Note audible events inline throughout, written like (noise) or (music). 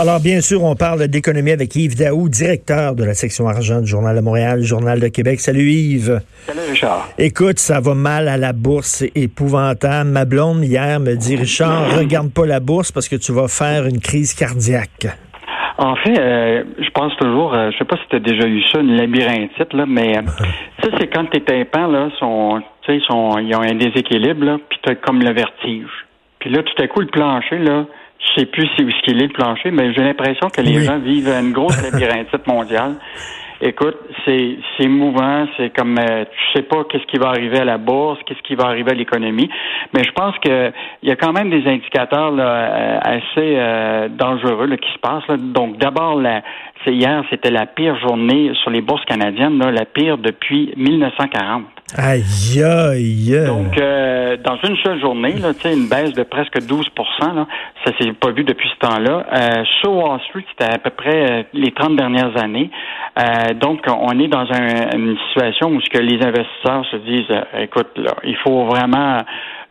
Alors, bien sûr, on parle d'économie avec Yves Daou, directeur de la section argent du Journal de Montréal, Journal de Québec. Salut Yves. Salut Richard. Écoute, ça va mal à la bourse, c'est épouvantable. Ma blonde hier me dit, Richard, regarde pas la bourse parce que tu vas faire une crise cardiaque. En fait, euh, je pense toujours, euh, je sais pas si tu as déjà eu ça, une labyrinthite, là, mais euh, (laughs) ça, c'est quand tes tympans, là, sont, tu sais, sont, ils ont un déséquilibre, là, puis t'as comme le vertige. Puis là, tout à coup, le plancher, là, je sais plus si, où ce qu'il est le plancher, mais j'ai l'impression que les gens vivent une grosse (laughs) labyrinthite mondiale. Écoute, c'est c'est mouvant, c'est comme euh, tu sais pas qu'est-ce qui va arriver à la bourse, qu'est-ce qui va arriver à l'économie, mais je pense que il y a quand même des indicateurs là, euh, assez euh, dangereux là, qui se passent. Là. Donc d'abord, c'est hier, c'était la pire journée sur les bourses canadiennes, là, la pire depuis 1940. Aïe, aïe. Donc, euh, dans une seule journée, là, une baisse de presque 12 là, ça s'est pas vu depuis ce temps-là. Euh, sur Wall Street, c'était à peu près euh, les 30 dernières années. Euh, donc, on est dans une situation où ce que les investisseurs se disent, écoute, là, il faut vraiment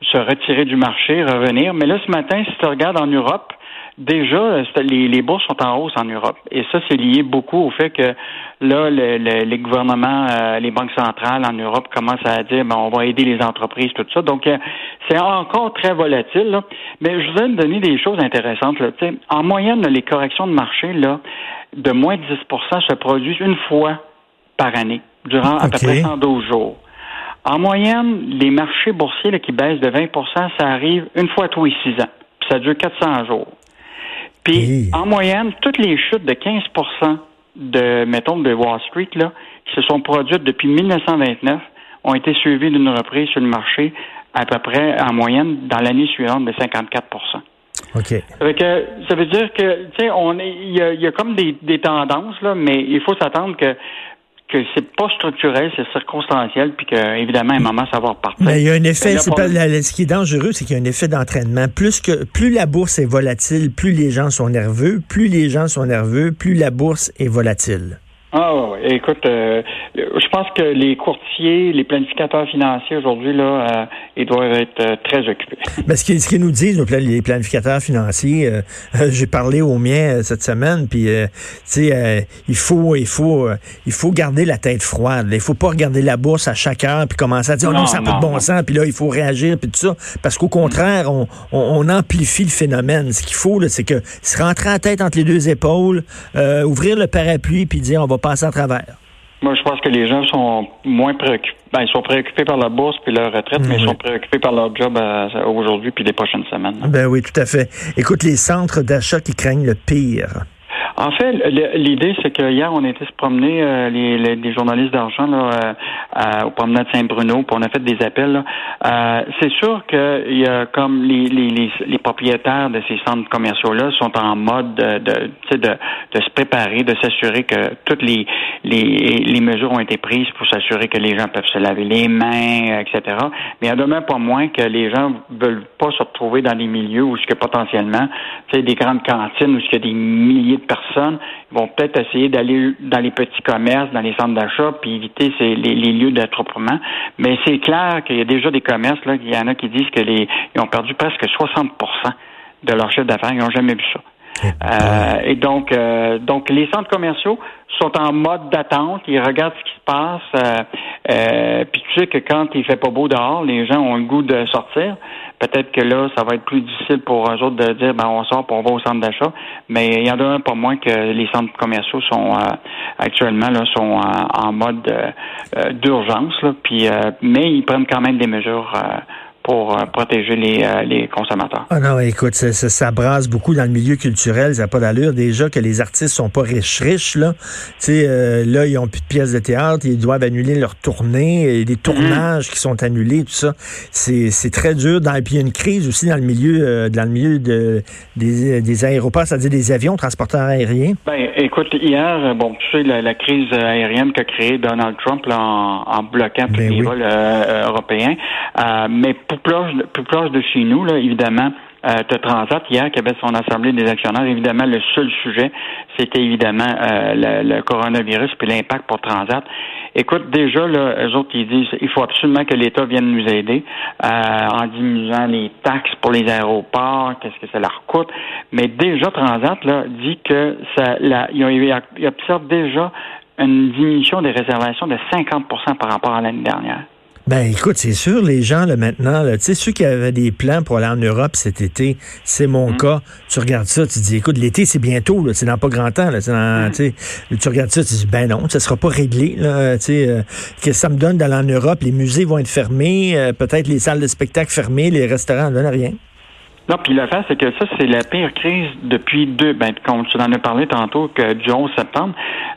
se retirer du marché, revenir. Mais là, ce matin, si tu regardes en Europe, déjà, les, les, bourses sont en hausse en Europe. Et ça, c'est lié beaucoup au fait que là, le, les gouvernements, euh, les banques centrales en Europe commencent à dire, ben, on va aider les entreprises, tout ça. Donc, euh, c'est encore très volatile. Là. Mais je voudrais donner des choses intéressantes. Là. en moyenne, les corrections de marché, là, de moins de 10% se produisent une fois par année, durant à peu près 112 jours. En moyenne, les marchés boursiers là, qui baissent de 20% ça arrive une fois tous les six ans. Puis ça dure 400 jours. Puis, en moyenne, toutes les chutes de 15% de, mettons, de Wall Street, là, qui se sont produites depuis 1929, ont été suivies d'une reprise sur le marché à peu près en moyenne dans l'année suivante de 54 OK. Ça veut, que, ça veut dire que, tu sais, on il y a, y a, comme des, des tendances, là, mais il faut s'attendre que que c'est pas structurel, c'est circonstanciel, puis que évidemment, à un moment, ça va repartir. Mais il y a un effet, c'est pas, ce qui est dangereux, c'est qu'il y a un effet d'entraînement. Plus que plus la bourse est volatile, plus les gens sont nerveux, plus les gens sont nerveux, plus la bourse est volatile. Ah oui, écoute, euh, je pense que les courtiers, les planificateurs financiers aujourd'hui, là, euh, ils doivent être euh, très occupés. Mais (laughs) ce qu'ils ce nous disent, les planificateurs financiers, j'ai parlé au mien cette semaine, puis tu sais, il faut, il faut, il faut garder la tête froide. Il faut pas regarder la bourse à chaque heure puis commencer à dire oh non, ça n'a pas de bon sens, puis là il faut réagir puis tout ça, parce qu'au contraire, on, on, amplifie le phénomène. Ce qu'il faut, c'est que se rentrer la tête entre les deux épaules, ouvrir le parapluie puis dire on va passer à travers. Moi, je pense que les gens sont moins préoccupés. Ben, ils sont préoccupés par la bourse puis leur retraite, mais ils sont préoccupés par leur job euh, aujourd'hui puis les prochaines semaines. Ben oui, tout à fait. Écoute, les centres d'achat qui craignent le pire. En fait, l'idée, c'est que hier, on était se promener, euh, les, les, journalistes d'argent, là, euh, au promenade Saint-Bruno, puis on a fait des appels. Euh, c'est sûr qu'il y a comme les, les, les, propriétaires de ces centres commerciaux-là sont en mode de, de, de, de se préparer, de s'assurer que toutes les, les, les mesures ont été prises pour s'assurer que les gens peuvent se laver les mains, etc. Mais a demain pas moins que les gens veulent pas se retrouver dans des milieux où ce que potentiellement, tu sais, des grandes cantines où il y a des milliers de personnes personnes vont peut-être essayer d'aller dans les petits commerces, dans les centres d'achat, puis éviter ces, les, lieux d'attroupement. Mais c'est clair qu'il y a déjà des commerces, il y en a qui disent que les ils ont perdu presque 60% de leur chiffre d'affaires. Ils n'ont jamais vu ça. Euh, et donc, euh, donc les centres commerciaux sont en mode d'attente. Ils regardent ce qui se passe. Euh, euh, puis tu sais que quand il fait pas beau dehors, les gens ont le goût de sortir. Peut-être que là, ça va être plus difficile pour eux autres de dire ben on sort, pour on va au centre d'achat. Mais il y en a un pas moins que les centres commerciaux sont actuellement là sont en, mode d'urgence. Puis, mais ils prennent quand même des mesures pour protéger les, les consommateurs. Ah non, écoute, ça, ça, brasse beaucoup dans le milieu culturel, ça n'a pas d'allure. Déjà que les artistes sont pas riches riches, là. Tu sais, là, ils ont plus de pièces de théâtre, ils doivent annuler leur tournée, et les tournages qui sont annulés, tout ça. C'est très dur. Dans, et puis il y a une crise aussi dans le milieu, dans le milieu de, des, des aéroports, c'est-à-dire des avions, transporteurs aériens. Ben, écoute, hier, bon, tu sais, la, crise aérienne qu'a créée Donald Trump en, bloquant tous ben les vols euh, européens. Euh, mais plus proche, plus proche de chez nous, là, évidemment, euh, Transat hier qui avait son assemblée des actionnaires. Évidemment, le seul sujet, c'était évidemment euh, le, coronavirus puis l'impact pour Transat. Écoute, déjà, là, eux autres, ils disent il faut absolument que l'État vienne nous aider euh, en diminuant les taxes pour les aéroports, qu'est-ce que ça leur coûte. Mais déjà, Transat là, dit que ça, la, il observe déjà une diminution des réservations de 50% par rapport à l'année dernière. Ben écoute, c'est sûr, les gens là maintenant, tu sais, ceux qui avaient des plans pour aller en Europe cet été, c'est mon mm. cas. Tu regardes ça, tu dis, écoute, l'été c'est bientôt, là, c'est dans pas grand temps, là, dans, mm. tu regardes ça, tu dis, ben non, ça sera pas réglé, là, tu sais, euh, que ça me donne d'aller en Europe, les musées vont être fermés, euh, peut-être les salles de spectacle fermées, les restaurants ne donnent rien. Non, puis le fait, c'est que ça, c'est la pire crise depuis deux, ben, comme tu en as parlé tantôt, que du 11 septembre,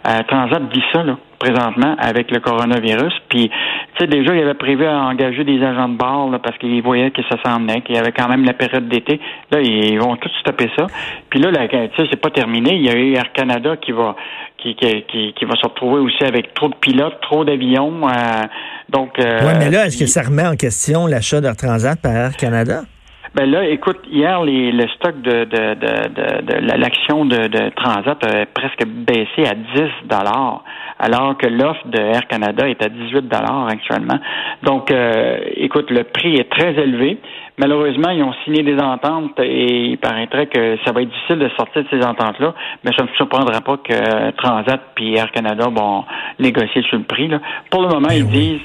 euh, Transat dit ça, là, présentement, avec le coronavirus. Puis, tu sais, déjà, il avait prévu à engager des agents de bord, là, parce qu'ils voyaient que ça s'en venait, qu'il y avait quand même la période d'été. Là, ils vont tous stopper ça. Puis là, tu sais, c'est pas terminé. Il y a eu Air Canada qui va, qui, qui, qui, va se retrouver aussi avec trop de pilotes, trop d'avions. Euh, donc, euh, oui, mais là, est-ce que ça remet en question l'achat d'Air Transat par Air Canada? Ben là, écoute, hier, les, le stock de, de, de, de, l'action de, Transat a presque baissé à 10 dollars, alors que l'offre de Air Canada est à 18 dollars actuellement. Donc, euh, écoute, le prix est très élevé. Malheureusement, ils ont signé des ententes et il paraîtrait que ça va être difficile de sortir de ces ententes-là, mais ça ne me surprendra pas que Transat et Air Canada vont négocier sur le prix. Là. Pour le moment, ben ils disent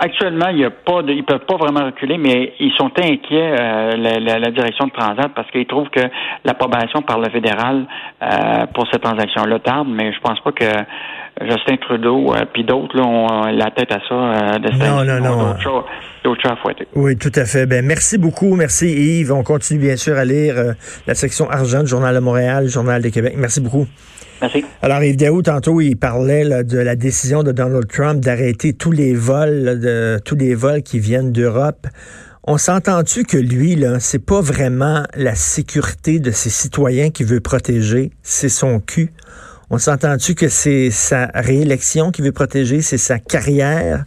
Actuellement, il y a pas de, ils peuvent pas vraiment reculer, mais ils sont inquiets euh, la, la, direction de Transat parce qu'ils trouvent que l'approbation par le fédéral euh, pour cette transaction-là tarde, mais je pense pas que Justin Trudeau euh, puis d'autres ont la tête à ça. Euh, de non, non, non. D'autres choses, à fouetter. Oui, tout à fait. Ben merci beaucoup, merci Yves. On continue bien sûr à lire la section argent du Journal de Montréal, Journal de Québec. Merci beaucoup. Merci. Alors, Yves Daou, tantôt, il parlait de la décision de Donald Trump d'arrêter tous les vols, de, tous les vols qui viennent d'Europe. On s'entend-tu que lui, là, c'est pas vraiment la sécurité de ses citoyens qu'il veut protéger, c'est son cul. On s'entend-tu que c'est sa réélection qu'il veut protéger, c'est sa carrière?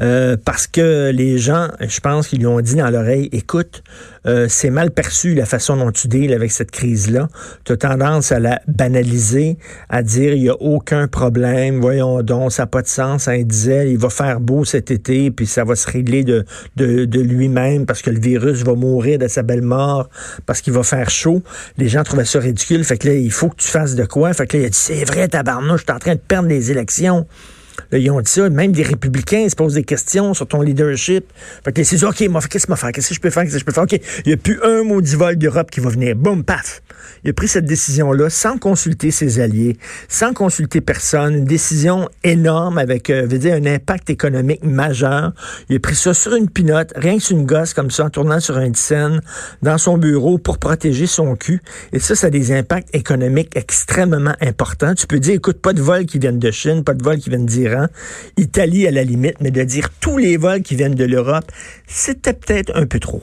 Euh, parce que les gens, je pense qu'ils lui ont dit dans l'oreille, écoute, euh, c'est mal perçu la façon dont tu deals avec cette crise-là. Tu as tendance à la banaliser, à dire il n'y a aucun problème, voyons donc, ça n'a pas de sens. il disait, il va faire beau cet été, puis ça va se régler de, de, de lui-même parce que le virus va mourir de sa belle mort, parce qu'il va faire chaud. Les gens trouvaient ça ridicule. Fait que là, il faut que tu fasses de quoi? Fait que là, il a dit, c'est vrai, tabarnouche, je suis en train de perdre les élections. Là, ils ont dit ça. Même des républicains se posent des questions sur ton leadership. Fait que c'est OK, qu'est-ce que je faire? Peux faire? Qu'est-ce que je peux faire? OK, il n'y a plus un maudit vol d'Europe qui va venir. Boum, paf! Il a pris cette décision-là sans consulter ses alliés, sans consulter personne. Une décision énorme avec, euh, dire, un impact économique majeur. Il a pris ça sur une pinote, rien que sur une gosse comme ça, en tournant sur un scène dans son bureau pour protéger son cul. Et ça, ça a des impacts économiques extrêmement importants. Tu peux dire, écoute, pas de vols qui viennent de Chine, pas de vols qui viennent d'Iran Italie à la limite, mais de dire tous les vols qui viennent de l'Europe, c'était peut-être un peu trop.